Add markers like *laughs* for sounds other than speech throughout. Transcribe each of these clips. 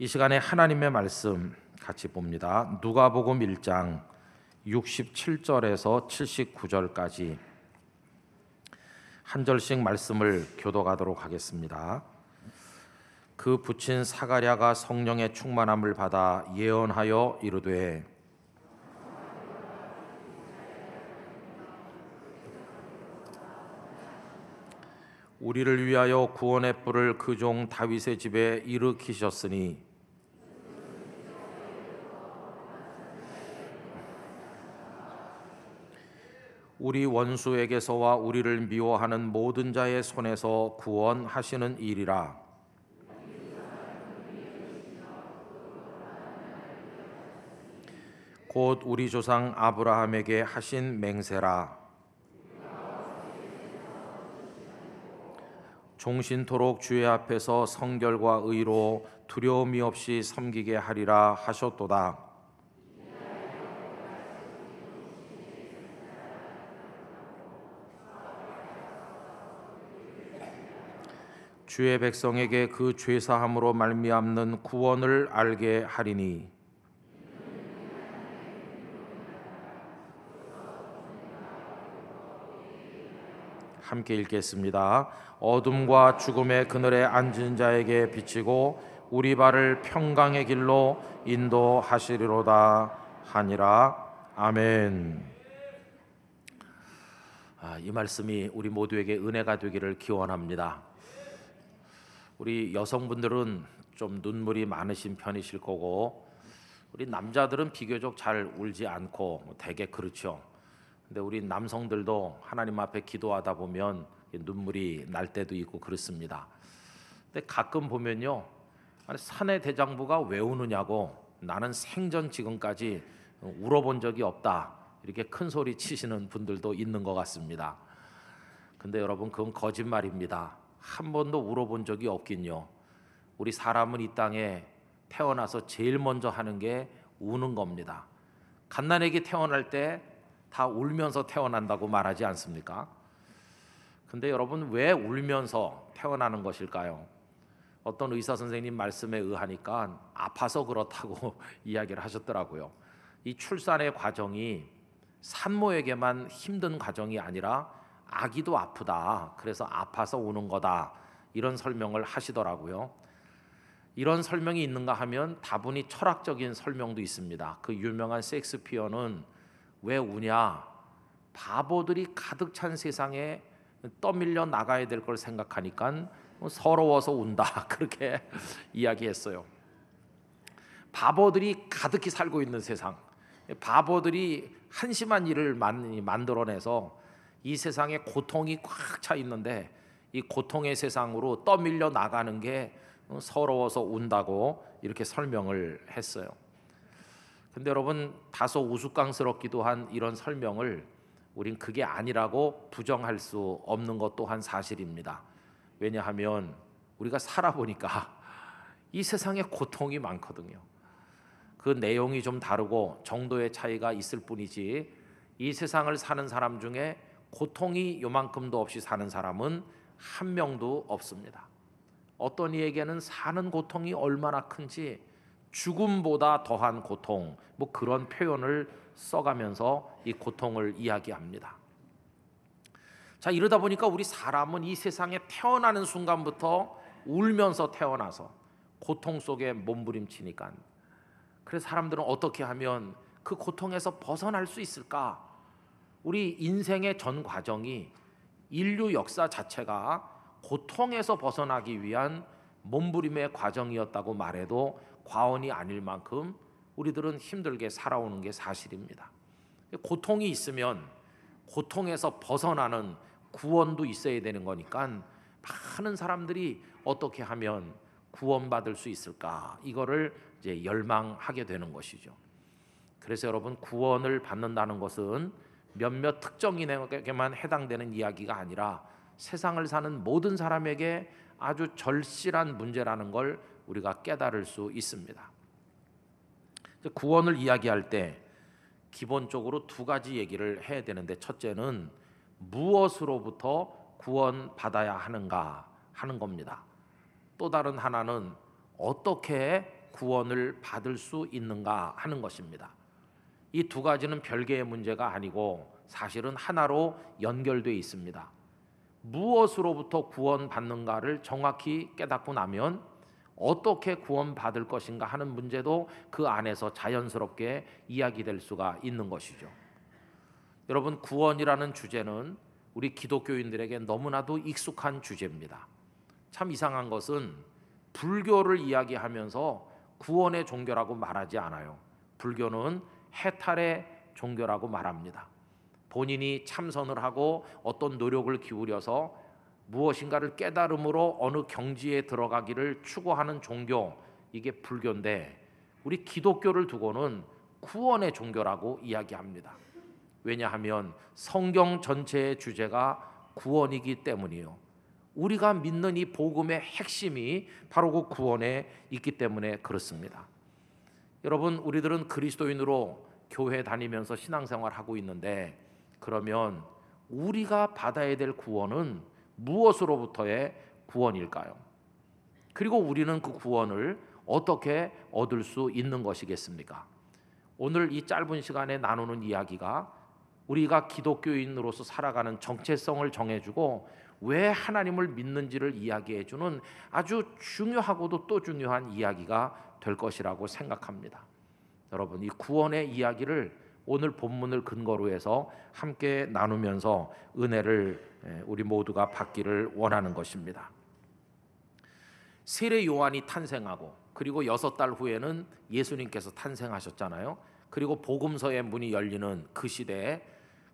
이 시간에 하나님의 말씀 같이 봅니다. 누가복음 1장 67절에서 79절까지 한 절씩 말씀을 교도하도록 하겠습니다. 그 붙인 사가랴가 성령의 충만함을 받아 예언하여 이르되 우리를 위하여 구원의 뿔을 그 종 다윗의 집에 일으키셨으니 우리 원수에게서와 우리를 미워하는 모든 자의 손에서 구원하시는 일이라 곧 우리 조상 아브라함에게 하신 맹세라 종신토록 주의 앞에서 성결과 의로 두려움이 없이 섬기게 하리라 하셨도다. 주의 백성에게 그 죄사함으로 말미암는 구원을 알게 하리니 함께 읽겠습니다. 어둠과 죽음의 그늘에 앉은 자에게 비치고 우리 발을 평강의 길로 인도하시리로다 하니라. 아멘. 아, 이 말씀이 우리 모두에게 은혜가 되기를 기원합니다. 우리 여성분들은 좀 눈물이 많으신 편이실 거고 우리 남자들은 비교적 잘 울지 않고 뭐 대개 그렇죠. 근데 우리 남성들도 하나님 앞에 기도하다 보면 눈물이 날 때도 있고 그렇습니다. 근데 가끔 보면요, 사내 대장부가 왜 우느냐고 나는 생전 지금까지 울어본 적이 없다 이렇게 큰 소리 치시는 분들도 있는 것 같습니다. 근데 여러분 그건 거짓말입니다. 한 번도 울어본 적이 없긴요. 우리 사람은 이 땅에 태어나서 제일 먼저 하는 게 우는 겁니다. 갓난아기 태어날 때 다 울면서 태어난다고 말하지 않습니까? 근데 여러분 왜 울면서 태어나는 것일까요? 어떤 의사 선생님 말씀에 의하니까 아파서 그렇다고 *laughs* 이야기를 하셨더라고요. 이 출산의 과정이 산모에게만 힘든 과정이 아니라 아기도 아프다. 그래서 아파서 우는 거다. 이런 설명을 하시더라고요. 이런 설명이 있는가 하면 다분히 철학적인 설명도 있습니다. 그 유명한 셰익스피어는 왜 우냐? 바보들이 가득 찬 세상에 떠밀려 나가야 될 걸 생각하니까 서러워서 운다. *laughs* 그렇게 이야기했어요. 바보들이 가득히 살고 있는 세상. 바보들이 한심한 일을 만들어내서 이 세상에 고통이 꽉 차 있는데 이 고통의 세상으로 떠밀려 나가는 게 서러워서 운다고 이렇게 설명을 했어요. 근데 여러분 다소 우스꽝스럽기도 한 이런 설명을 우린 그게 아니라고 부정할 수 없는 것 또한 사실입니다. 왜냐하면 우리가 살아보니까 이 세상에 고통이 많거든요. 그 내용이 좀 다르고 정도의 차이가 있을 뿐이지 이 세상을 사는 사람 중에 고통이 요만큼도 없이 사는 사람은 한 명도 없습니다. 어떤 이에게는 사는 고통이 얼마나 큰지 죽음보다 더한 고통, 뭐 그런 표현을 써가면서 이 고통을 이야기합니다. 자 이러다 보니까 우리 사람은 이 세상에 태어나는 순간부터 울면서 태어나서 고통 속에 몸부림치니까 그래서 사람들은 어떻게 하면 그 고통에서 벗어날 수 있을까? 우리 인생의 전 과정이 인류 역사 자체가 고통에서 벗어나기 위한 몸부림의 과정이었다고 말해도 과언이 아닐 만큼 우리들은 힘들게 살아오는 게 사실입니다. 고통이 있으면 고통에서 벗어나는 구원도 있어야 되는 거니까 많은 사람들이 어떻게 하면 구원받을 수 있을까 이거를 이제 열망하게 되는 것이죠. 그래서 여러분 구원을 받는다는 것은 몇몇 특정인에게만 해당되는 이야기가 아니라 세상을 사는 모든 사람에게 아주 절실한 문제라는 걸 우리가 깨달을 수 있습니다. 구원을 이야기할 때 기본적으로 두 가지 얘기를 해야 되는데 첫째는 무엇으로부터 구원 받아야 하는가 하는 겁니다. 또 다른 하나는 어떻게 구원을 받을 수 있는가 하는 것입니다. 이 두 가지는 별개의 문제가 아니고 사실은 하나로 연결되어 있습니다. 무엇으로부터 구원받는가를 정확히 깨닫고 나면 어떻게 구원받을 것인가 하는 문제도 그 안에서 자연스럽게 이야기될 수가 있는 것이죠. 여러분 구원이라는 주제는 우리 기독교인들에게 너무나도 익숙한 주제입니다. 참 이상한 것은 불교를 이야기하면서 구원의 종교라고 말하지 않아요. 불교는 해탈의 종교라고 말합니다. 본인이 참선을 하고 어떤 노력을 기울여서 무엇인가를 깨달음으로 어느 경지에 들어가기를 추구하는 종교 이게 불교인데 우리 기독교를 두고는 구원의 종교라고 이야기합니다. 왜냐하면 성경 전체의 주제가 구원이기 때문이요. 우리가 믿는 이 복음의 핵심이 바로 그 구원에 있기 때문에 그렇습니다. 여러분, 우리들은 그리스도인으로 교회 다니면서 신앙생활 하고 있는데 그러면 우리가 받아야 될 구원은 무엇으로부터의 구원일까요? 그리고 우리는 그 구원을 어떻게 얻을 수 있는 것이겠습니까? 오늘 이 짧은 시간에 나누는 이야기가 우리가 기독교인으로서 살아가는 정체성을 정해주고 왜 하나님을 믿는지를 이야기해주는 아주 중요하고도 또 중요한 이야기가 될 것이라고 생각합니다. 여러분, 이 구원의 이야기를 오늘 본문을 근거로 해서 함께 나누면서 은혜를 우리 모두가 받기를 원하는 것입니다. 세례 요한이 탄생하고 그리고 여섯 달 후에는 예수님께서 탄생하셨잖아요. 그리고 복음서의 문이 열리는 그 시대에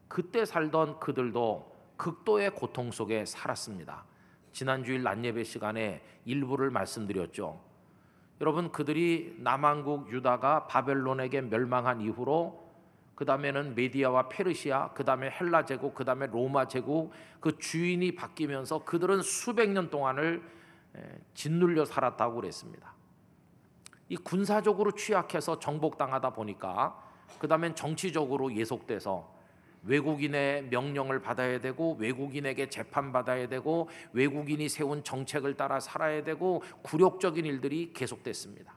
그때 살던 그들도 극도의 고통 속에 살았습니다. 지난주일 낮예배 시간에 일부를 말씀드렸죠. 여러분 그들이 남한국 유다가 바벨론에게 멸망한 이후로 그 다음에는 메디아와 페르시아, 그 다음에 헬라 제국, 그 다음에 로마 제국 그 주인이 바뀌면서 그들은 수백 년 동안을 짓눌려 살았다고 그랬습니다. 이 군사적으로 취약해서 정복당하다 보니까 그 다음엔 정치적으로 예속돼서 외국인의 명령을 받아야 되고 외국인에게 재판받아야 되고 외국인이 세운 정책을 따라 살아야 되고 굴욕적인 일들이 계속됐습니다.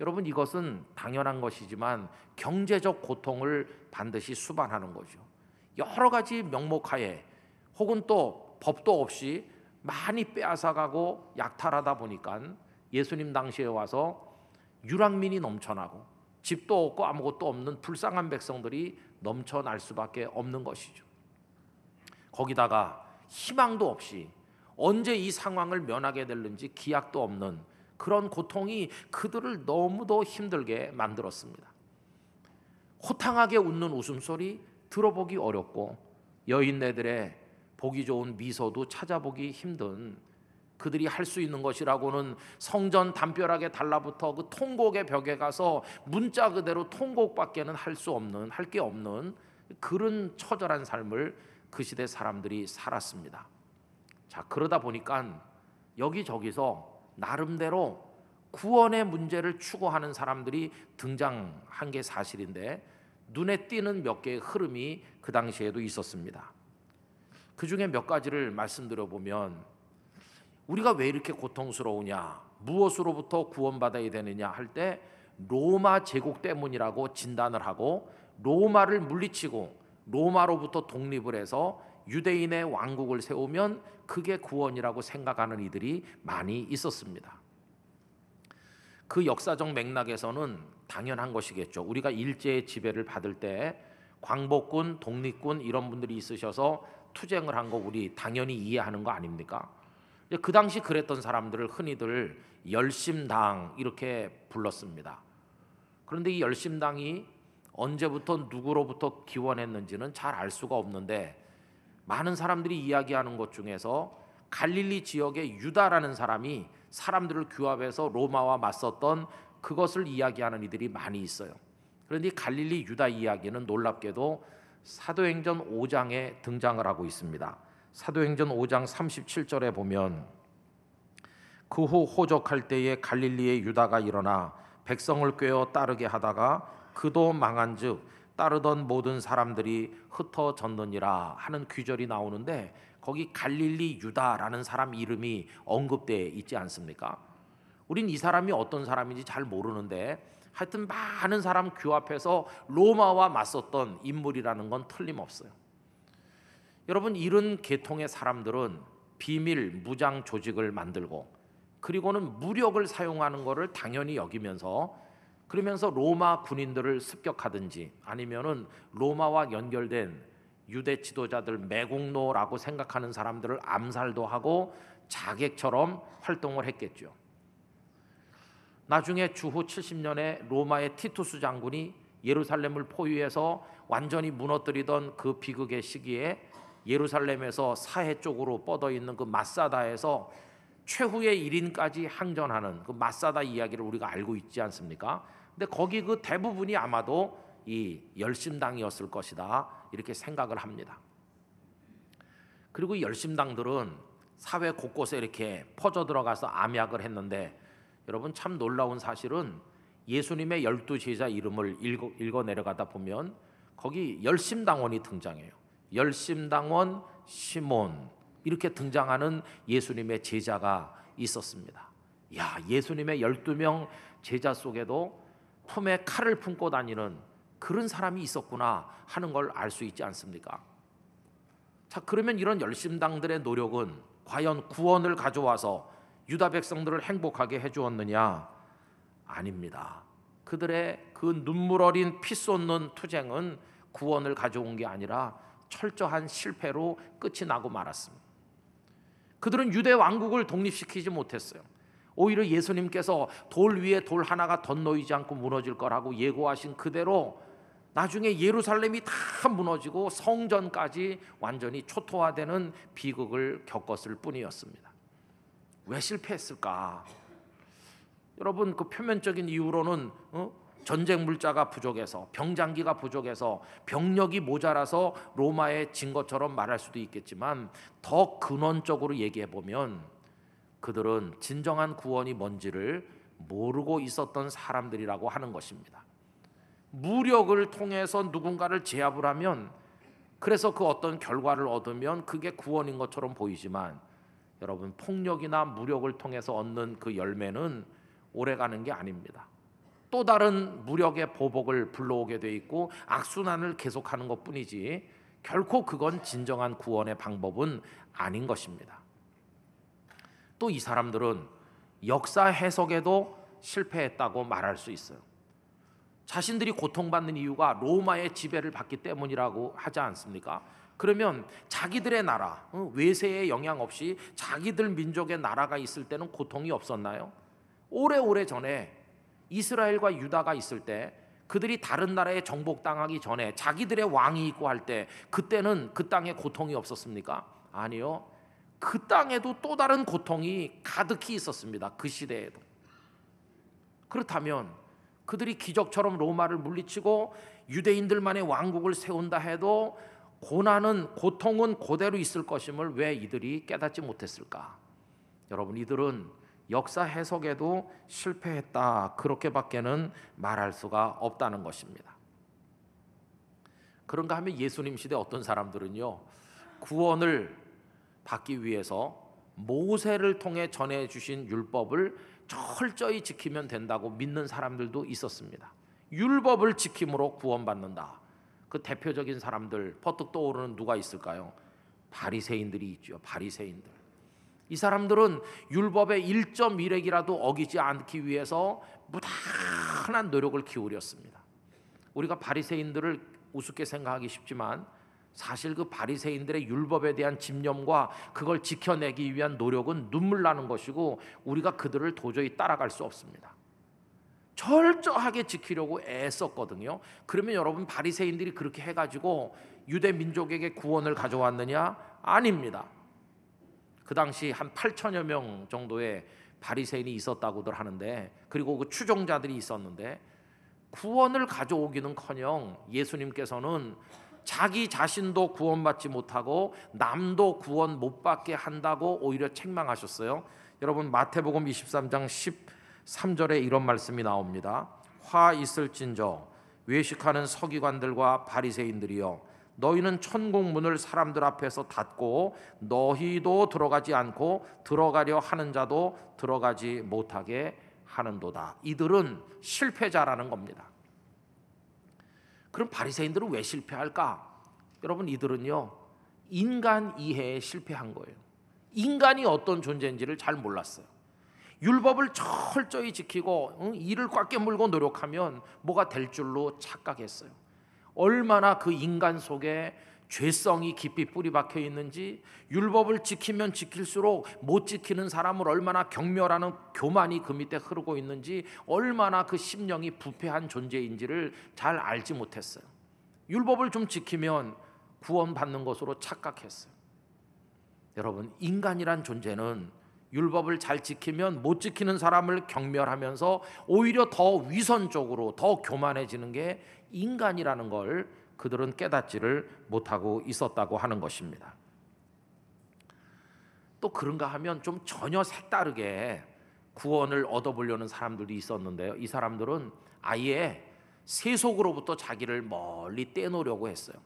여러분 이것은 당연한 것이지만 경제적 고통을 반드시 수반하는 거죠. 여러 가지 명목하에 혹은 또 법도 없이 많이 빼앗아가고 약탈하다 보니까 예수님 당시에 와서 유랑민이 넘쳐나고 집도 없고 아무것도 없는 불쌍한 백성들이 넘쳐날 수밖에 없는 것이죠. 거기다가 희망도 없이 언제 이 상황을 면하게 될는지 기약도 없는 그런 고통이 그들을 너무도 힘들게 만들었습니다. 호탕하게 웃는 웃음소리 들어보기 어렵고 여인네들의 보기 좋은 미소도 찾아보기 힘든 그들이 할 수 있는 것이라고는 성전 담벼락에 달라붙어 그 통곡의 벽에 가서 문자 그대로 통곡밖에는 할 수 없는 할 게 없는 그런 처절한 삶을 그 시대 사람들이 살았습니다. 자 그러다 보니까 여기저기서 나름대로 구원의 문제를 추구하는 사람들이 등장한 게 사실인데 눈에 띄는 몇 개의 흐름이 그 당시에도 있었습니다. 그 중에 몇 가지를 말씀드려 보면 우리가 왜 이렇게 고통스러우냐, 무엇으로부터 구원받아야 되느냐 할 때 로마 제국 때문이라고 진단을 하고 로마를 물리치고 로마로부터 독립을 해서 유대인의 왕국을 세우면 그게 구원이라고 생각하는 이들이 많이 있었습니다. 그 역사적 맥락에서는 당연한 것이겠죠. 우리가 일제의 지배를 받을 때 광복군, 독립군 이런 분들이 있으셔서 투쟁을 한 거 우리 당연히 이해하는 거 아닙니까? 그 당시 그랬던 사람들을 흔히들 열심당 이렇게 불렀습니다. 그런데 이 열심당이 언제부터 누구로부터 기원했는지는 잘 알 수가 없는데 많은 사람들이 이야기하는 것 중에서 갈릴리 지역의 유다라는 사람이 사람들을 규합해서 로마와 맞섰던 그것을 이야기하는 이들이 많이 있어요. 그런데 갈릴리 유다 이야기는 놀랍게도 사도행전 5장에 등장을 하고 있습니다. 사도행전 5장 37절에 보면 그 후 호적할 때에 갈릴리의 유다가 일어나 백성을 꿰어 따르게 하다가 그도 망한즉 따르던 모든 사람들이 흩어졌느니라 하는 귀절이 나오는데 거기 갈릴리 유다라는 사람 이름이 언급되어 있지 않습니까? 우린 이 사람이 어떤 사람인지 잘 모르는데 하여튼 많은 사람 규합해서 로마와 맞섰던 인물이라는 건 틀림없어요. 여러분 이런 계통의 사람들은 비밀 무장 조직을 만들고 그리고는 무력을 사용하는 것을 당연히 여기면서 그러면서 로마 군인들을 습격하든지 아니면은 로마와 연결된 유대 지도자들 매국노라고 생각하는 사람들을 암살도 하고 자객처럼 활동을 했겠죠. 나중에 주후 70년에 로마의 티투스 장군이 예루살렘을 포위해서 완전히 무너뜨리던 그 비극의 시기에 예루살렘에서 사해 쪽으로 뻗어 있는 그 마사다에서 최후의 1인까지 항전하는 그 마사다 이야기를 우리가 알고 있지 않습니까? 근데 거기 그 대부분이 아마도 이 열심당이었을 것이다 이렇게 생각을 합니다. 그리고 열심당들은 사회 곳곳에 이렇게 퍼져 들어가서 암약을 했는데 여러분 참 놀라운 사실은 예수님의 열두 제자 이름을 읽어 내려가다 보면 거기 열심당원이 등장해요. 열심당원 시몬 이렇게 등장하는 예수님의 제자가 있었습니다. 야, 예수님의 12명 제자 속에도 품에 칼을 품고 다니는 그런 사람이 있었구나 하는 걸 알 수 있지 않습니까? 자, 그러면 이런 열심당들의 노력은 과연 구원을 가져와서 유다 백성들을 행복하게 해 주었느냐? 아닙니다. 그들의 그 눈물 어린 피 쏟는 투쟁은 구원을 가져온 게 아니라 철저한 실패로 끝이 나고 말았습니다. 그들은 유대 왕국을 독립시키지 못했어요. 오히려 예수님께서 돌 위에 돌 하나가 덧놓이지 않고 무너질 거라고 예고하신 그대로 나중에 예루살렘이 다 무너지고 성전까지 완전히 초토화되는 비극을 겪었을 뿐이었습니다. 왜 실패했을까? 여러분 그 표면적인 이유로는 어? 전쟁 물자가 부족해서 병장기가 부족해서 병력이 모자라서 로마에 진 것처럼 말할 수도 있겠지만 더 근원적으로 얘기해 보면 그들은 진정한 구원이 뭔지를 모르고 있었던 사람들이라고 하는 것입니다. 무력을 통해서 누군가를 제압을 하면 그래서 그 어떤 결과를 얻으면 그게 구원인 것처럼 보이지만 여러분 폭력이나 무력을 통해서 얻는 그 열매는 오래 가는 게 아닙니다. 또 다른 무력의 보복을 불러오게 돼 있고 악순환을 계속하는 것뿐이지 결코 그건 진정한 구원의 방법은 아닌 것입니다. 또 이 사람들은 역사 해석에도 실패했다고 말할 수 있어요. 자신들이 고통받는 이유가 로마의 지배를 받기 때문이라고 하지 않습니까? 그러면 자기들의 나라, 어, 외세의 영향 없이 자기들 민족의 나라가 있을 때는 고통이 없었나요? 오래오래 전에 이스라엘과 유다가 있을 때 그들이 다른 나라에 정복당하기 전에 자기들의 왕이 있고 할 때 그때는 그 땅에 고통이 없었습니까? 아니요. 그 땅에도 또 다른 고통이 가득히 있었습니다. 그 시대에도. 그렇다면 그들이 기적처럼 로마를 물리치고 유대인들만의 왕국을 세운다 해도 고난은 고통은 그대로 있을 것임을 왜 이들이 깨닫지 못했을까? 여러분 이들은 역사 해석에도 실패했다. 그렇게밖에는 말할 수가 없다는 것입니다. 그런가 하면 예수님 시대 어떤 사람들은요. 구원을 받기 위해서 모세를 통해 전해 주신 율법을 철저히 지키면 된다고 믿는 사람들도 있었습니다. 율법을 지킴으로 구원받는다. 그 대표적인 사람들 퍼뜩 떠오르는 누가 있을까요? 바리새인들이 있죠. 바리새인들. 이 사람들은 율법의 1.1핵이라도 어기지 않기 위해서 무단한 노력을 기울였습니다. 우리가 바리새인들을 우습게 생각하기 쉽지만 사실 그 바리새인들의 율법에 대한 집념과 그걸 지켜내기 위한 노력은 눈물 나는 것이고 우리가 그들을 도저히 따라갈 수 없습니다. 철저하게 지키려고 애썼거든요. 그러면 여러분 바리새인들이 그렇게 해 가지고 유대 민족에게 구원을 가져왔느냐? 아닙니다. 그 당시 한 8천여 명 정도의 바리새인이 있었다고들 하는데 그리고 그 추종자들이 있었는데 구원을 가져오기는커녕 예수님께서는 자기 자신도 구원받지 못하고 남도 구원 못 받게 한다고 오히려 책망하셨어요. 여러분 마태복음 23장 13절에 이런 말씀이 나옵니다. 화 있을진저 외식하는 서기관들과 바리새인들이여 너희는 천국 문을 사람들 앞에서 닫고 너희도 들어가지 않고 들어가려 하는 자도 들어가지 못하게 하는도다. 이들은 실패자라는 겁니다. 그럼 바리새인들은 왜 실패할까? 여러분 이들은요 인간 이해에 실패한 거예요. 인간이 어떤 존재인지를 잘 몰랐어요. 율법을 철저히 지키고 응? 이를 꽉 깨물고 노력하면 뭐가 될 줄로 착각했어요. 얼마나 그 인간 속에 죄성이 깊이 뿌리 박혀 있는지 율법을 지키면 지킬수록 못 지키는 사람을 얼마나 경멸하는 교만이 그 밑에 흐르고 있는지 얼마나 그 심령이 부패한 존재인지를 잘 알지 못했어요. 율법을 좀 지키면 구원받는 것으로 착각했어요. 여러분, 인간이란 존재는 율법을 잘 지키면 못 지키는 사람을 경멸하면서 오히려 더 위선적으로 더 교만해지는 게 인간이라는 걸 그들은 깨닫지를 못하고 있었다고 하는 것입니다. 또 그런가 하면 좀 전혀 색다르게 구원을 얻어보려는 사람들이 있었는데요. 이 사람들은 아예 세속으로부터 자기를 멀리 떼놓으려고 했어요.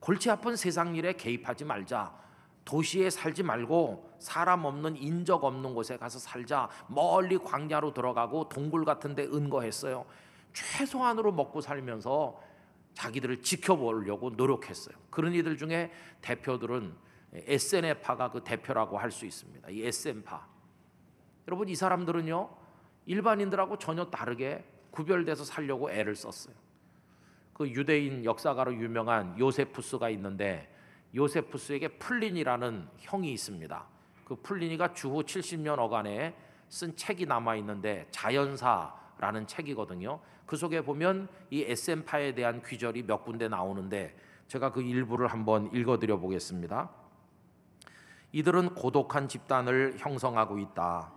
골치 아픈 세상 일에 개입하지 말자. 도시에 살지 말고 사람 없는 인적 없는 곳에 가서 살자. 멀리 광야로 들어가고 동굴 같은 데 은거했어요. 최소한으로 먹고 살면서 자기들을 지켜보려고 노력했어요. 그런 이들 중에 대표들은 SNF파가 그 대표라고 할 수 있습니다. 이 SN파. 여러분 이 사람들은요 일반인들하고 전혀 다르게 구별돼서 살려고 애를 썼어요. 그 유대인 역사가로 유명한 요세푸스가 있는데 요세푸스에게 플리니라는 형이 있습니다. 그 플리니가 주후 70년 어간에 쓴 책이 남아 있는데 자연사라는 책이거든요. 그 속에 보면 이 에세네파에 대한 귀절이 몇 군데 나오는데 제가 그 일부를 한번 읽어 드려 보겠습니다. 이들은 고독한 집단을 형성하고 있다.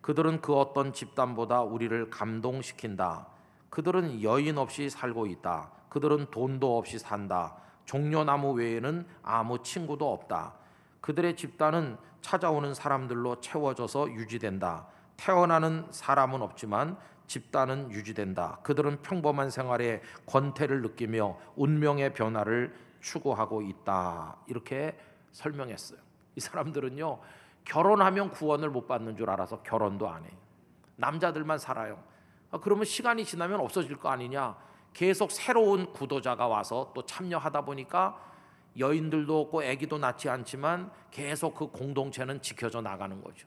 그들은 그 어떤 집단보다 우리를 감동시킨다. 그들은 여인 없이 살고 있다. 그들은 돈도 없이 산다. 종려나무 외에는 아무 친구도 없다. 그들의 집단은 찾아오는 사람들로 채워져서 유지된다. 태어나는 사람은 없지만 집단은 유지된다. 그들은 평범한 생활에 권태를 느끼며 운명의 변화를 추구하고 있다. 이렇게 설명했어요. 이 사람들은요, 결혼하면 구원을 못 받는 줄 알아서 결혼도 안 해요. 남자들만 살아요. 아, 그러면 시간이 지나면 없어질 거 아니냐? 계속 새로운 구도자가 와서 또 참여하다 보니까 여인들도 없고 아기도 낳지 않지만 계속 그 공동체는 지켜져 나가는 거죠.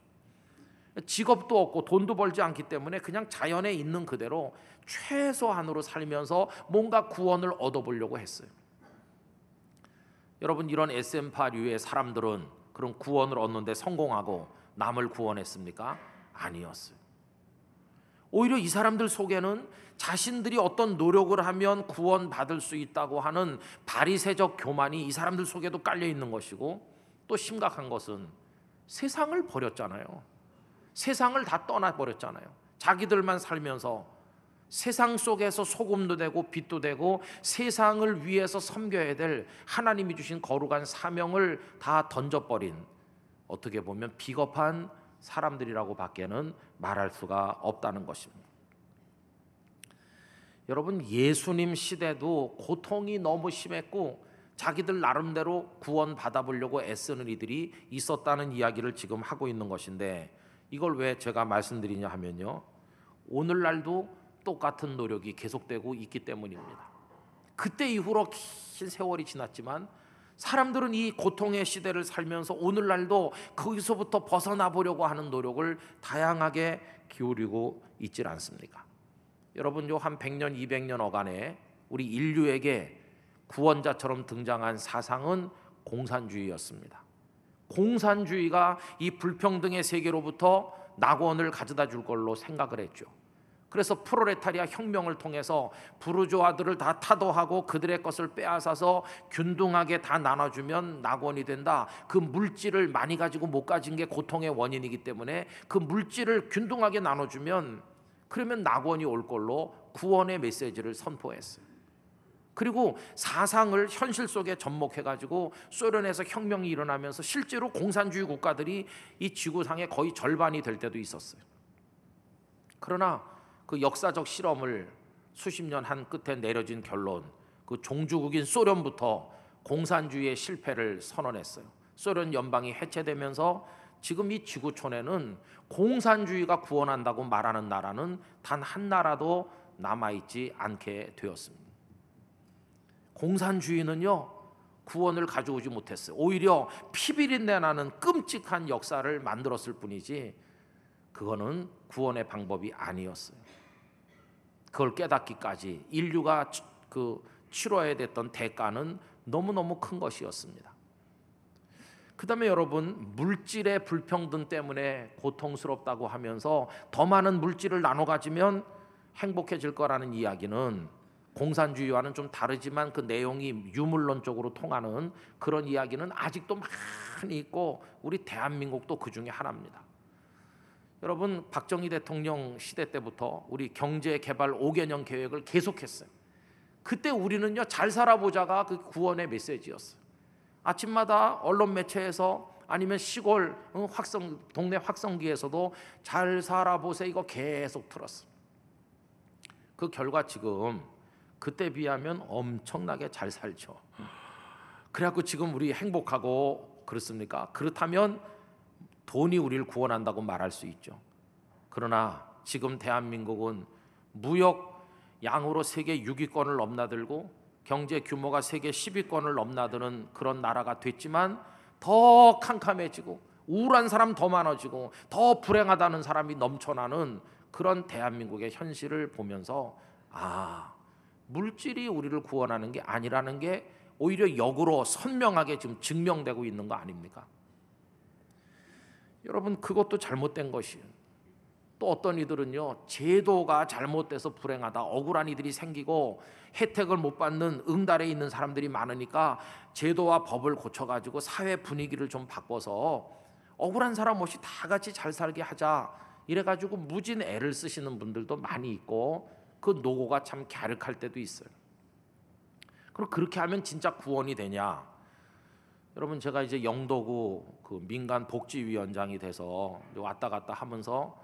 직업도 없고 돈도 벌지 않기 때문에 그냥 자연에 있는 그대로 최소한으로 살면서 뭔가 구원을 얻어보려고 했어요. 여러분 이런 SM파류의 사람들은 그런 구원을 얻는데 성공하고 남을 구원했습니까? 아니었어요. 오히려 이 사람들 속에는 자신들이 어떤 노력을 하면 구원받을 수 있다고 하는 바리새적 교만이 이 사람들 속에도 깔려 있는 것이고 또 심각한 것은 세상을 버렸잖아요. 세상을 다 떠나 버렸잖아요. 자기들만 살면서 세상 속에서 소금도 되고 빛도 되고 세상을 위해서 섬겨야 될 하나님이 주신 거룩한 사명을 다 던져버린 어떻게 보면 비겁한 사람들이라고 밖에는 말할 수가 없다는 것입니다. 여러분 예수님 시대도 고통이 너무 심했고 자기들 나름대로 구원 받아보려고 애쓰는 이들이 있었다는 이야기를 지금 하고 있는 것인데 이걸 왜 제가 말씀드리냐 하면요. 오늘날도 똑같은 노력이 계속되고 있기 때문입니다. 그때 이후로 긴 세월이 지났지만 사람들은 이 고통의 시대를 살면서 오늘날도 거기서부터 벗어나 보려고 하는 노력을 다양하게 기울이고 있질 않습니까? 여러분 요 한 100년, 200년 어간에 우리 인류에게 구원자처럼 등장한 사상은 공산주의였습니다. 공산주의가 이 불평등의 세계로부터 낙원을 가져다 줄 걸로 생각을 했죠. 그래서 프로레타리아 혁명을 통해서 부르주아들을 다 타도하고 그들의 것을 빼앗아서 균등하게 다 나눠주면 낙원이 된다. 그 물질을 많이 가지고 못 가진 게 고통의 원인이기 때문에 그 물질을 균등하게 나눠주면 그러면 낙원이 올 걸로 구원의 메시지를 선포했어요. 그리고 사상을 현실 속에 접목해 가지고 소련에서 혁명이 일어나면서 실제로 공산주의 국가들이 이 지구상의 거의 절반이 될 때도 있었어요. 그러나 그 역사적 실험을 수십 년 한 끝에 내려진 결론, 그 종주국인 소련부터 공산주의의 실패를 선언했어요. 소련 연방이 해체되면서 지금 이 지구촌에는 공산주의가 구원한다고 말하는 나라는 단 한 나라도 남아 있지 않게 되었습니다. 공산주의는요 구원을 가져오지 못했어요. 오히려 피비린내 나는 끔찍한 역사를 만들었을 뿐이지 그거는 구원의 방법이 아니었어요. 그걸 깨닫기까지 인류가 그 치러야 됐던 대가는 너무너무 큰 것이었습니다. 그다음에 여러분 물질의 불평등 때문에 고통스럽다고 하면서 더 많은 물질을 나눠 가지면 행복해질 거라는 이야기는 공산주의와는 좀 다르지만 그 내용이 유물론적으로 통하는 그런 이야기는 아직도 많이 있고 우리 대한민국도 그 중에 하나입니다. 여러분 박정희 대통령 시대 때부터 우리 경제 개발 5개년 계획을 계속했어요. 그때 우리는요 잘 살아보자가 그 구원의 메시지였어요. 아침마다 언론 매체에서 아니면 시골 확성 동네 확성기에서도 잘 살아보세요 이거 계속 들었어. 그 결과 지금 그때 비하면 엄청나게 잘 살죠. 그래갖고 지금 우리 행복하고 그렇습니까? 그렇다면 돈이 우리를 구원한다고 말할 수 있죠. 그러나 지금 대한민국은 무역 양으로 세계 6위권을 넘나들고 경제 규모가 세계 10위권을 넘나드는 그런 나라가 됐지만 더 캄캄해지고 우울한 사람 더 많아지고 더 불행하다는 사람이 넘쳐나는 그런 대한민국의 현실을 보면서 아 물질이 우리를 구원하는 게 아니라는 게 오히려 역으로 선명하게 지금 증명되고 있는 거 아닙니까? 여러분 그것도 잘못된 것이에요. 또 어떤 이들은요 제도가 잘못돼서 불행하다 억울한 이들이 생기고 혜택을 못 받는 응달에 있는 사람들이 많으니까 제도와 법을 고쳐가지고 사회 분위기를 좀 바꿔서 억울한 사람 없이 다 같이 잘 살게 하자 이래가지고 무진 애를 쓰시는 분들도 많이 있고 그 노고가 참 갸륵할 때도 있어요. 그럼 그렇게 하면 진짜 구원이 되냐? 여러분 제가 이제 영도구 그 민간 복지위원장이 돼서 왔다 갔다 하면서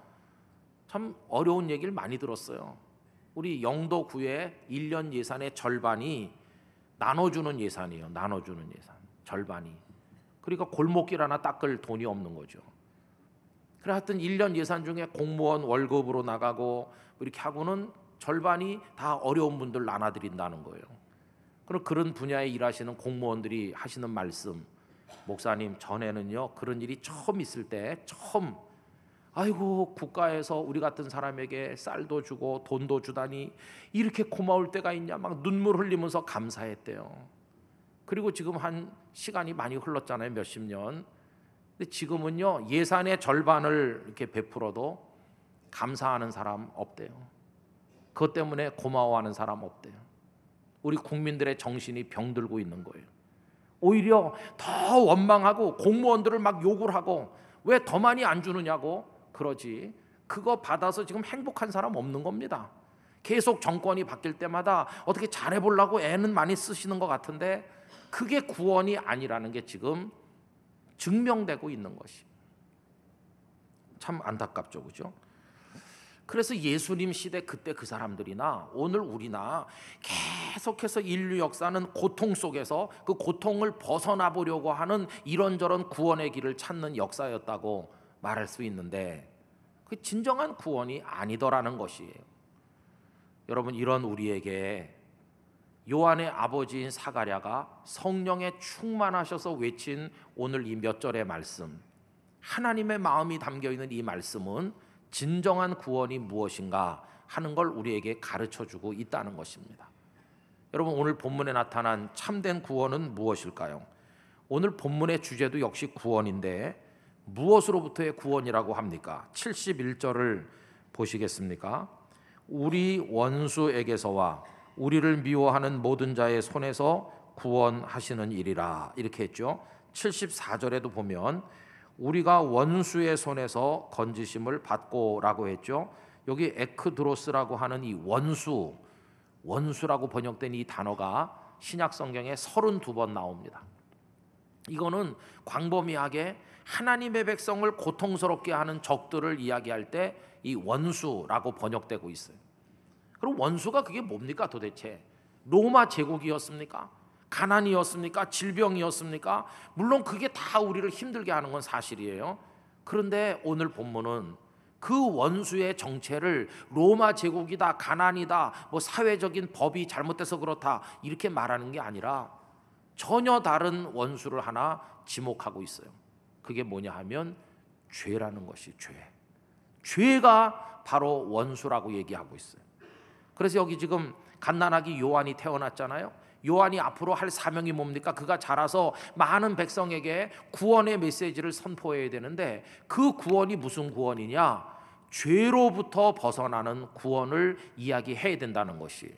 참 어려운 얘기를 많이 들었어요. 우리 영도구의 1년 예산의 절반이 나눠주는 예산이에요. 나눠주는 예산 절반이. 그러니까 골목길 하나 닦을 돈이 없는 거죠. 그래 하여튼 1년 예산 중에 공무원 월급으로 나가고 이렇게 하고는 절반이 다 어려운 분들 나눠드린다는 거예요. 그럼 그런 분야에 일하시는 공무원들이 하시는 말씀, 목사님 전에는요 그런 일이 처음 있을 때 처음 아이고 국가에서 우리 같은 사람에게 쌀도 주고 돈도 주다니 이렇게 고마울 때가 있냐 막 눈물 흘리면서 감사했대요. 그리고 지금 한 시간이 많이 흘렀잖아요 몇십 년. 근데 지금은요 예산의 절반을 이렇게 베풀어도 감사하는 사람 없대요. 그것 때문에 고마워하는 사람 없대요. 우리 국민들의 정신이 병들고 있는 거예요. 오히려 더 원망하고 공무원들을 막 욕을 하고 왜 더 많이 안 주느냐고 그러지. 그거 받아서 지금 행복한 사람 없는 겁니다. 계속 정권이 바뀔 때마다 어떻게 잘해보려고 애는 많이 쓰시는 것 같은데 그게 구원이 아니라는 게 지금 증명되고 있는 것이 참 안타깝죠, 그죠? 그래서 예수님 시대 그때 그 사람들이나 오늘 우리나 계속해서 인류 역사는 고통 속에서 그 고통을 벗어나 보려고 하는 이런저런 구원의 길을 찾는 역사였다고 말할 수 있는데 그 진정한 구원이 아니더라는 것이에요. 여러분 이런 우리에게 요한의 아버지인 사가랴가 성령에 충만하셔서 외친 오늘 이 몇 절의 말씀 하나님의 마음이 담겨 있는 이 말씀은 진정한 구원이 무엇인가 하는 걸 우리에게 가르쳐 주고 있다는 것입니다. 여러분 오늘 본문에 나타난 참된 구원은 무엇일까요? 오늘 본문의 주제도 역시 구원인데 무엇으로부터의 구원이라고 합니까? 71절을 보시겠습니까? 우리 원수에게서와 우리를 미워하는 모든 자의 손에서 구원하시는 일이라 이렇게 했죠. 74절에도 보면 우리가 원수의 손에서 건지심을 받고라고 했죠. 여기 에크드로스라고 하는 이 원수, 원수라고 번역된 이 단어가 신약 성경에 32번 나옵니다. 이거는 광범위하게 하나님의 백성을 고통스럽게 하는 적들을 이야기할 때 이 원수라고 번역되고 있어요. 그럼 원수가 그게 뭡니까 도대체? 로마 제국이었습니까? 가난이었습니까? 질병이었습니까? 물론 그게 다 우리를 힘들게 하는 건 사실이에요. 그런데 오늘 본문은 그 원수의 정체를 로마 제국이다, 가난이다, 뭐 사회적인 법이 잘못돼서 그렇다 이렇게 말하는 게 아니라 전혀 다른 원수를 하나 지목하고 있어요. 그게 뭐냐 하면 죄라는 것이 죄. 죄가 바로 원수라고 얘기하고 있어요. 그래서 여기 지금 갓난아기 요한이 태어났잖아요. 요한이 앞으로 할 사명이 뭡니까? 그가 자라서 많은 백성에게 구원의 메시지를 선포해야 되는데 그 구원이 무슨 구원이냐? 죄로부터 벗어나는 구원을 이야기해야 된다는 것이.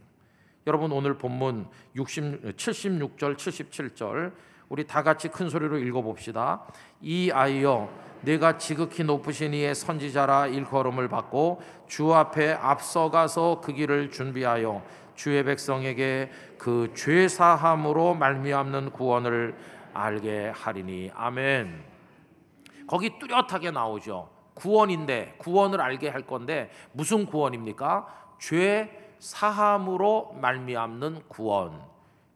여러분 오늘 본문 60, 76절 77절 우리 다 같이 큰 소리로 읽어 봅시다. 이 아이여 내가 지극히 높으신 이의 선지자라 일컬음을 받고 주 앞에 앞서가서 그 길을 준비하여 주의 백성에게 그 죄 사함으로 말미암는 구원을 알게 하리니 아멘. 거기 뚜렷하게 나오죠. 구원인데 구원을 알게 할 건데 무슨 구원입니까? 죄 사함으로 말미암는 구원.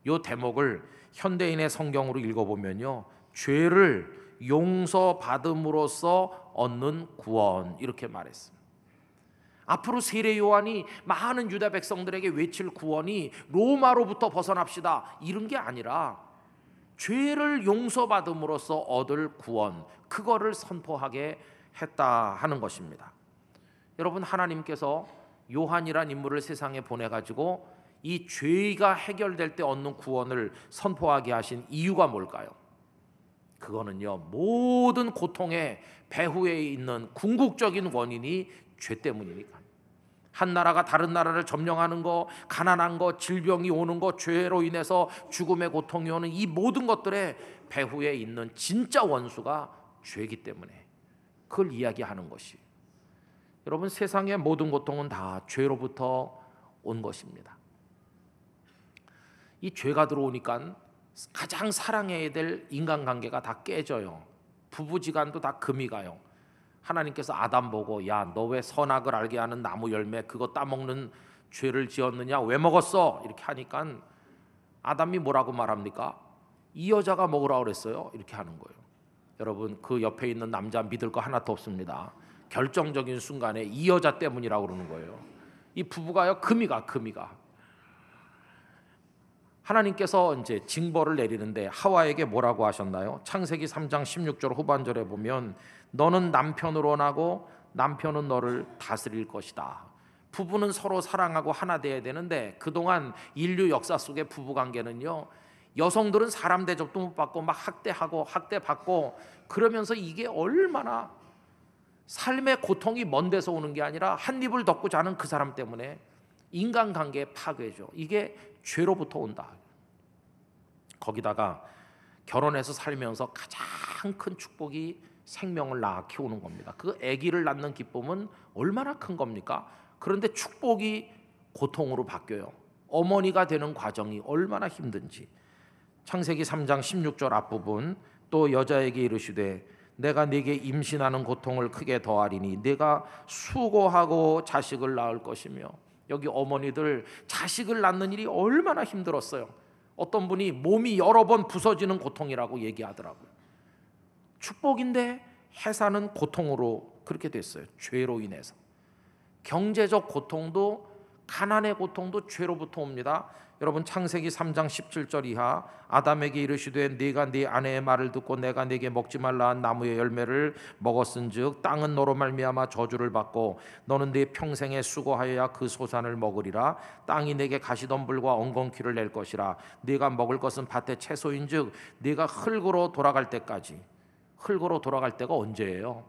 요 대목을 현대인의 성경으로 읽어보면요, 죄를 용서받음으로써 얻는 구원 이렇게 말했습니다. 앞으로 세례 요한이 많은 유다 백성들에게 외칠 구원이 로마로부터 벗어납시다 이런 게 아니라 죄를 용서받음으로써 얻을 구원 그거를 선포하게 했다 하는 것입니다. 여러분 하나님께서 요한이란 인물을 세상에 보내 가지고 이 죄가 해결될 때 얻는 구원을 선포하게 하신 이유가 뭘까요? 그거는요 모든 고통의 배후에 있는 궁극적인 원인이 죄 때문이니까. 한 나라가 다른 나라를 점령하는 거, 가난한 거, 질병이 오는 거, 죄로 인해서 죽음의 고통이 오는 이 모든 것들의 배후에 있는 진짜 원수가 죄이기 때문에 그걸 이야기하는 것이. 여러분 세상의 모든 고통은 다 죄로부터 온 것입니다. 이 죄가 들어오니까 가장 사랑해야 될 인간관계가 다 깨져요. 부부지간도 다 금이 가요. 하나님께서 아담 보고 야 너 왜 선악을 알게 하는 나무 열매 그거 따먹는 죄를 지었느냐? 왜 먹었어? 이렇게 하니까 아담이 뭐라고 말합니까 이 여자가 먹으라 그랬어요. 이렇게 하는 거예요. 여러분 그 옆에 있는 남자 믿을 거 하나도 없습니다. 결정적인 순간에 이 여자 때문이라고 그러는 거예요. 이 부부가요 금이가 금이가 하나님께서 이제 징벌을 내리는데 하와에게 뭐라고 하셨나요? 창세기 3장 16절 후반절에 보면 너는 남편으로 나고 남편은 너를 다스릴 것이다. 부부는 서로 사랑하고 하나 돼야 되는데 그동안 인류 역사 속의 부부 관계는요. 여성들은 사람 대접도 못 받고 막 학대하고 학대 받고 그러면서 이게 얼마나 삶의 고통이 먼 데서 오는 게 아니라 한 입을 덮고 자는 그 사람 때문에 인간관계 파괴죠. 이게 죄로부터 온다. 거기다가 결혼해서 살면서 가장 큰 축복이 생명을 낳아 키우는 겁니다. 그 아기를 낳는 기쁨은 얼마나 큰 겁니까? 그런데 축복이 고통으로 바뀌어요. 어머니가 되는 과정이 얼마나 힘든지. 창세기 3장 16절 앞부분 또 여자에게 이르시되 내가 네게 임신하는 고통을 크게 더하리니 네가 수고하고 자식을 낳을 것이며 여기 어머니들 자식을 낳는 일이 얼마나 힘들었어요. 어떤 분이 몸이 여러 번 부서지는 고통이라고 얘기하더라고요. 축복인데 해사는 고통으로 그렇게 됐어요. 죄로 인해서. 경제적 고통도 가난의 고통도 죄로부터 옵니다. 여러분 창세기 3장 17절 이하 아담에게 이르시되 네가 네 아내의 말을 듣고 내가 네게 먹지 말라 한 나무의 열매를 먹었은즉 땅은 너로 말미암아 저주를 받고 너는 네 평생에 수고하여야 그 소산을 먹으리라 땅이 네게 가시덤불과 엉겅퀴를 낼 것이라 네가 먹을 것은 밭의 채소인즉 네가 흙으로 돌아갈 때까지 흙으로 돌아갈 때가 언제예요?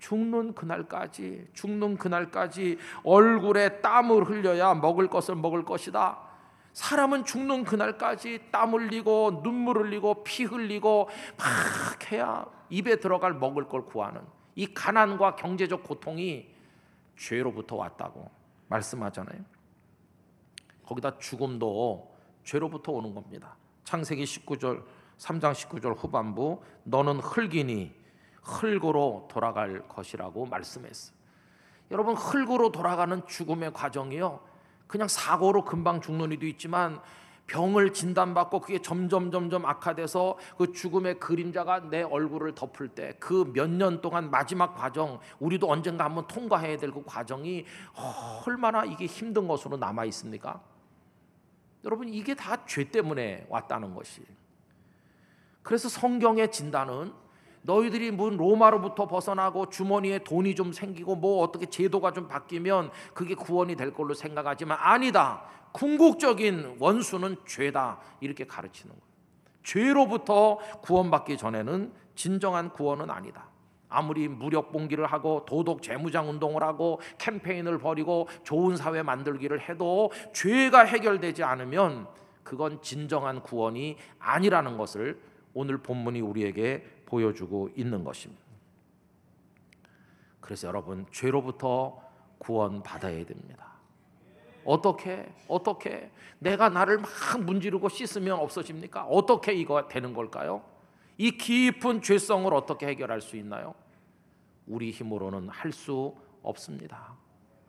죽는 그날까지 죽는 그날까지 얼굴에 땀을 흘려야 먹을 것을 먹을 것이다. 사람은 죽는 그날까지 땀 흘리고 눈물 흘리고 피 흘리고 막 해야 입에 들어갈 먹을 걸 구하는 이 가난과 경제적 고통이 죄로부터 왔다고 말씀하잖아요. 거기다 죽음도 죄로부터 오는 겁니다. 창세기 19절 3장 19절 후반부 너는 흙이니 흙으로 돌아갈 것이라고 말씀했어. 여러분 흙으로 돌아가는 죽음의 과정이요. 그냥 사고로 금방 죽는 이도 있지만 병을 진단받고 그게 점점 점점 악화돼서 그 죽음의 그림자가 내 얼굴을 덮을 때 그 몇 년 동안 마지막 과정 우리도 언젠가 한번 통과해야 될 그 과정이 얼마나 이게 힘든 것으로 남아 있습니까? 여러분 이게 다 죄 때문에 왔다는 것이. 그래서 성경의 진단은 너희들이 문 로마로부터 벗어나고 주머니에 돈이 좀 생기고 뭐 어떻게 제도가 좀 바뀌면 그게 구원이 될 걸로 생각하지만 아니다. 궁극적인 원수는 죄다. 이렇게 가르치는 거예요. 죄로부터 구원받기 전에는 진정한 구원은 아니다. 아무리 무력 봉기를 하고 도덕 재무장 운동을 하고 캠페인을 벌이고 좋은 사회 만들기를 해도 죄가 해결되지 않으면 그건 진정한 구원이 아니라는 것을 오늘 본문이 우리에게 보여주고 있는 것입니다. 그래서 여러분 죄로부터 구원 받아야 됩니다. 어떻게 어떻게 내가 나를 막 문지르고 씻으면 없어집니까? 어떻게 이거 되는 걸까요? 이 깊은 죄성을 어떻게 해결할 수 있나요? 우리 힘으로는 할 수 없습니다.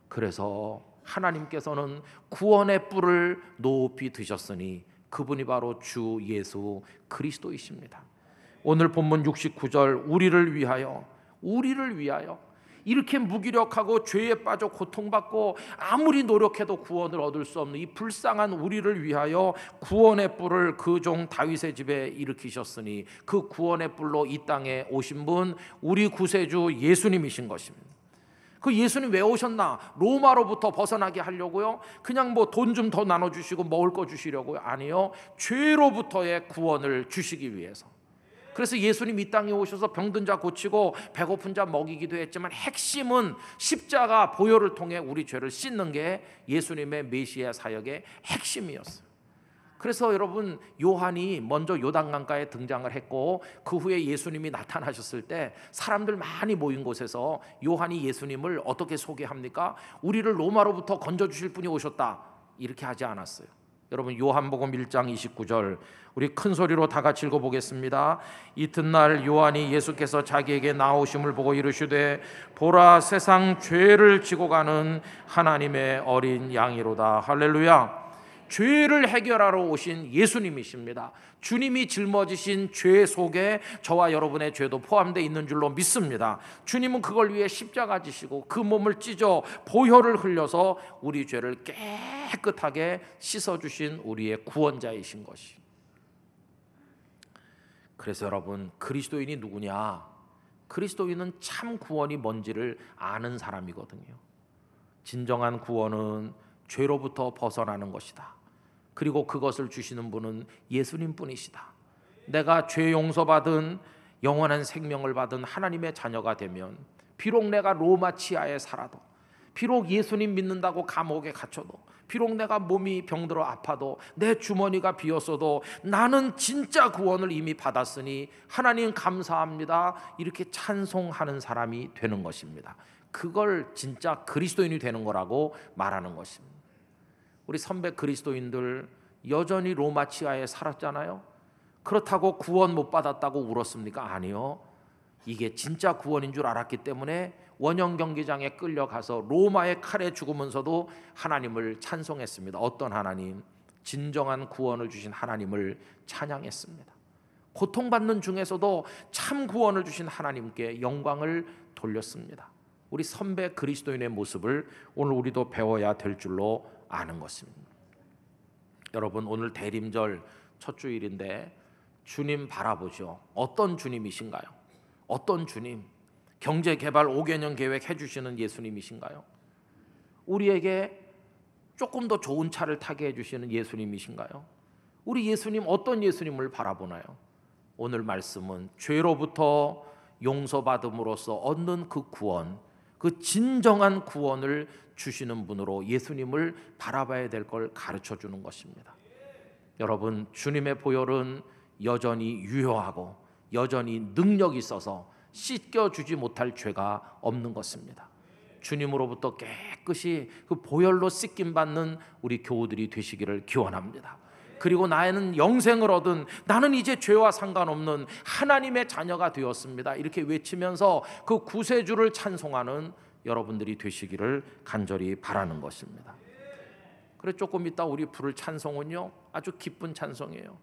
그래서 하나님께서는 구원의 뿔을 높이 드셨으니 그분이 바로 주 예수 그리스도이십니다. 오늘 본문 69절 우리를 위하여 우리를 위하여 이렇게 무기력하고 죄에 빠져 고통받고 아무리 노력해도 구원을 얻을 수 없는 이 불쌍한 우리를 위하여 구원의 뿔을 그 종 다윗의 집에 일으키셨으니 그 구원의 뿔로 이 땅에 오신 분 우리 구세주 예수님이신 것입니다. 그 예수님 왜 오셨나? 로마로부터 벗어나게 하려고요? 그냥 뭐 돈 좀 더 나눠주시고 먹을 거 주시려고요? 아니요. 죄로부터의 구원을 주시기 위해서. 그래서 예수님 이 땅에 오셔서 병든 자 고치고 배고픈 자 먹이기도 했지만 핵심은 십자가 보혈을 통해 우리 죄를 씻는 게 예수님의 메시아 사역의 핵심이었어요. 그래서 여러분 요한이 먼저 요단강가에 등장을 했고 그 후에 예수님이 나타나셨을 때 사람들 많이 모인 곳에서 요한이 예수님을 어떻게 소개합니까? 우리를 로마로부터 건져 주실 분이 오셨다. 이렇게 하지 않았어요. 여러분 요한복음 1장 29절 우리 큰 소리로 다 같이 읽어 보겠습니다. 이튿날 요한이 예수께서 자기에게 나오심을 보고 이르시되 보라 세상 죄를 지고 가는 하나님의 어린 양이로다. 할렐루야. 죄를 해결하러 오신 예수님이십니다. 주님이 짊어지신 죄 속에 저와 여러분의 죄도 포함되어 있는 줄로 믿습니다. 주님은 그걸 위해 십자가 지시고 그 몸을 찢어 보혈을 흘려서 우리 죄를 깨끗하게 씻어 주신 우리의 구원자이신 것이. 그래서 여러분 그리스도인이 누구냐? 그리스도인은 참 구원이 뭔지를 아는 사람이거든요. 진정한 구원은 죄로부터 벗어나는 것이다. 그리고 그것을 주시는 분은 예수님 뿐이시다. 내가 죄 용서받은 영원한 생명을 받은 하나님의 자녀가 되면 비록 내가 로마 치하에 살아도 비록 예수님 믿는다고 감옥에 갇혀도 비록 내가 몸이 병들어 아파도 내 주머니가 비었어도 나는 진짜 구원을 이미 받았으니 하나님 감사합니다. 이렇게 찬송하는 사람이 되는 것입니다. 그걸 진짜 그리스도인이 되는 거라고 말하는 것입니다. 우리 선배 그리스도인들 여전히 로마 치하에 살았잖아요. 그렇다고 구원 못 받았다고 울었습니까? 아니요. 이게 진짜 구원인 줄 알았기 때문에 원형 경기장에 끌려가서 로마의 칼에 죽으면서도 하나님을 찬송했습니다. 어떤 하나님? 진정한 구원을 주신 하나님을 찬양했습니다. 고통받는 중에서도 참 구원을 주신 하나님께 영광을 돌렸습니다. 우리 선배 그리스도인의 모습을 오늘 우리도 배워야 될 줄로 아는 것입니다. 여러분 오늘 대림절 첫 주일인데 주님 바라보죠. 어떤 주님이신가요? 어떤 주님? 경제 개발 5개년 계획 해 주시는 예수님이신가요? 우리에게 조금 더 좋은 차를 타게 해 주시는 예수님이신가요? 우리 예수님 어떤 예수님을 바라보나요? 오늘 말씀은 죄로부터 용서받음으로써 얻는 그 구원, 그 진정한 구원을 주시는 분으로 예수님을 바라봐야 될 걸 가르쳐 주는 것입니다. 여러분, 주님의 보혈은 여전히 유효하고 여전히 능력 있어서 씻겨 주지 못할 죄가 없는 것입니다. 주님으로부터 깨끗이 그 보혈로 씻김 받는 우리 교우들이 되시기를 기원합니다. 그리고 나는 영생을 얻은 나는 이제 죄와 상관없는 하나님의 자녀가 되었습니다. 이렇게 외치면서 그 구세주를 찬송하는 여러분들이 되시기를 간절히 바라는 것입니다. 그래 조금 있다 우리 부를 찬송은요 아주 기쁜 찬송이에요.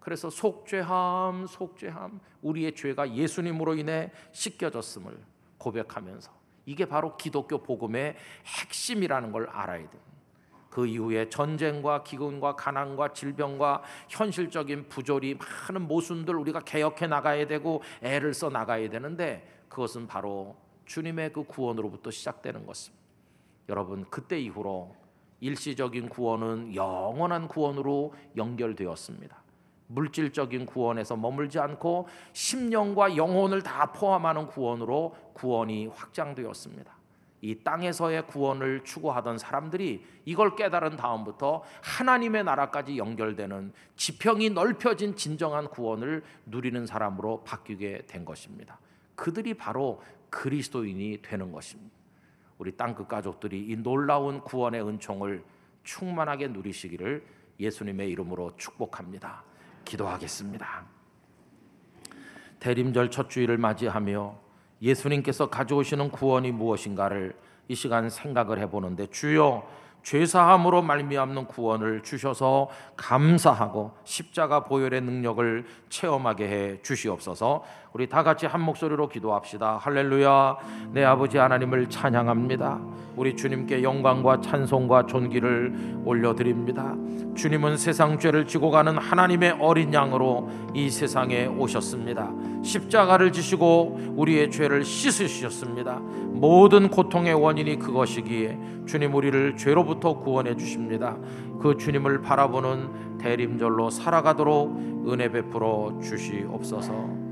그래서 속죄함 속죄함 우리의 죄가 예수님으로 인해 씻겨졌음을 고백하면서 이게 바로 기독교 복음의 핵심이라는 걸 알아야 돼요. 그 이후에 전쟁과 기근과 가난과 질병과 현실적인 부조리 많은 모순들 우리가 개혁해 나가야 되고 애를 써 나가야 되는데 그것은 바로 주님의 그 구원으로부터 시작되는 것입니다. 여러분 그때 이후로 일시적인 구원은 영원한 구원으로 연결되었습니다. 물질적인 구원에서 머물지 않고 심령과 영혼을 다 포함하는 구원으로 구원이 확장되었습니다. 이 땅에서의 구원을 추구하던 사람들이 이걸 깨달은 다음부터 하나님의 나라까지 연결되는 지평이 넓혀진 진정한 구원을 누리는 사람으로 바뀌게 된 것입니다. 그들이 바로 그리스도인이 되는 것입니다. 우리 땅끝 가족들이 이 놀라운 구원의 은총을 충만하게 누리시기를 예수님의 이름으로 축복합니다. 기도하겠습니다. 대림절 첫 주일을 맞이하며 예수님께서 가져오시는 구원이 무엇인가를 이 시간 생각을 해보는데 주여 죄사함으로 말미암는 구원을 주셔서 감사하고 십자가 보혈의 능력을 체험하게 해 주시옵소서. 우리 다 같이 한 목소리로 기도합시다. 할렐루야. 내 아버지 하나님을 찬양합니다. 우리 주님께 영광과 찬송과 존귀를 올려드립니다. 주님은 세상 죄를 지고 가는 하나님의 어린 양으로 이 세상에 오셨습니다. 십자가를 지시고 우리의 죄를 씻으셨습니다. 모든 고통의 원인이 그것이기에 주님 우리를 죄로부터 구원해 주십니다. 그 주님을 바라보는 대림절로 살아가도록 은혜 베풀어 주시옵소서.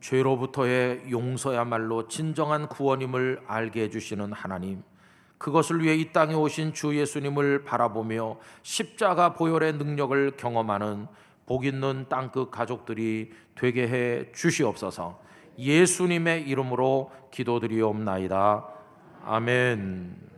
죄로부터의 용서야말로 진정한 구원임을 알게 해주시는 하나님. 그것을 위해 이 땅에 오신 주 예수님을 바라보며 십자가 보혈의 능력을 경험하는 복 있는 땅끝 가족들이 되게 해 주시옵소서. 예수님의 이름으로 기도드리옵나이다. 아멘.